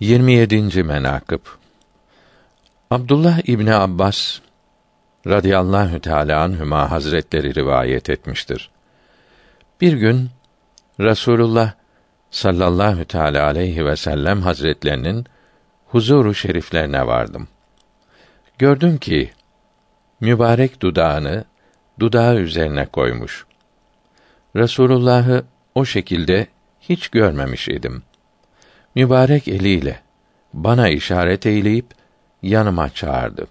27. menakıb Abdullah İbni Abbas radıyallahu teâlâ anhüma hazretleri rivayet etmiştir. Bir gün Rasulullah sallallahu teâlâ aleyhi ve sellem hazretlerinin huzuru şeriflerine vardım. Gördüm ki mübarek dudağını dudağı üzerine koymuş. Resulullah'ı o şekilde hiç görmemiş idim. Mübarek eliyle bana işaret eyleyip yanıma çağırdı.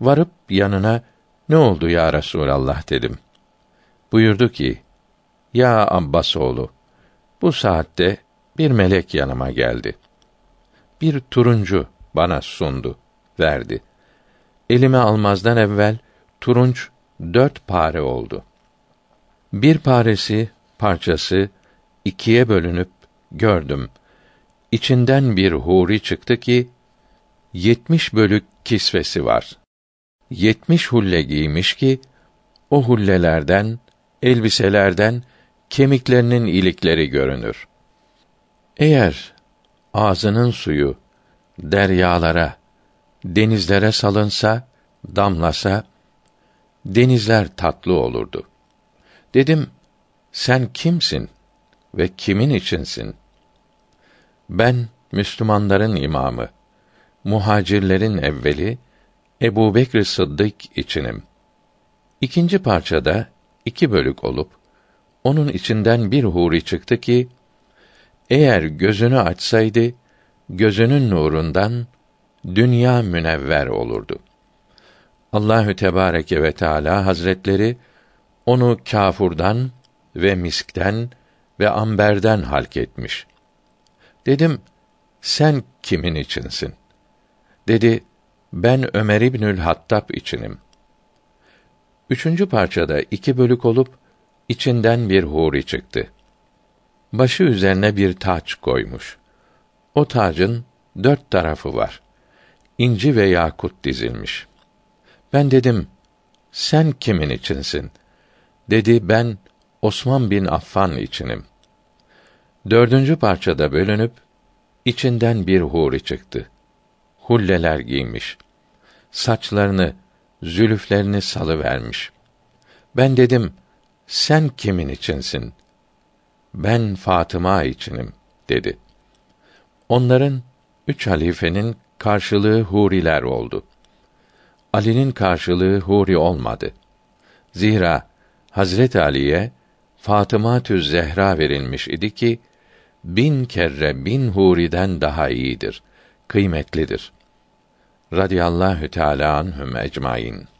Varıp yanına ne oldu ya Resulallah dedim. Buyurdu ki: Ya Abbas oğlu, bu saatte bir melek yanıma geldi. Bir turuncu bana sundu, verdi. Elime almazdan evvel turunç dört pare oldu. Bir paresi, parçası ikiye bölünüp gördüm. İçinden bir huri çıktı ki yetmiş bölük kisvesi var. Yetmiş hulle giymiş ki o hullelerden, elbiselerden kemiklerinin ilikleri görünür. Eğer ağzının suyu deryalara, denizlere salınsa, damlasa denizler tatlı olurdu. Dedim, sen kimsin ve kimin içinsin? Ben Müslümanların imamı, muhacirlerin evveli Ebu Bekr Sıddık içinim. İkinci parçada iki bölük olup onun içinden bir huri çıktı ki eğer gözünü açsaydı gözünün nurundan dünya münevver olurdu. Allahü Tebareke ve Teala Hazretleri onu kâfurdan ve miskten ve amberden halk etmiş. Dedim, sen kimin içinsin? Dedi, ben Ömer İbnül Hattab içinim. Üçüncü parçada iki bölük olup, içinden bir huri çıktı. Başı üzerine bir taç koymuş. O tacın dört tarafı var. İnci ve yakut dizilmiş. Ben dedim, sen kimin içinsin? Dedi, ben Osman bin Affan içinim. Dördüncü parçada bölünüp, içinden bir huri çıktı. Hulleler giymiş. Saçlarını, zülüflerini salı vermiş. Ben dedim, sen kimin içinsin? Ben Fatıma içinim, dedi. Onların üç halifenin karşılığı huriler oldu. Ali'nin karşılığı huri olmadı. Zira Hazret Ali'ye Fatıma Tüz Zehra verilmiş idi ki bin kere bin huriden daha iyidir, kıymetlidir. Radiyallahu Teala anhum ecmaîn.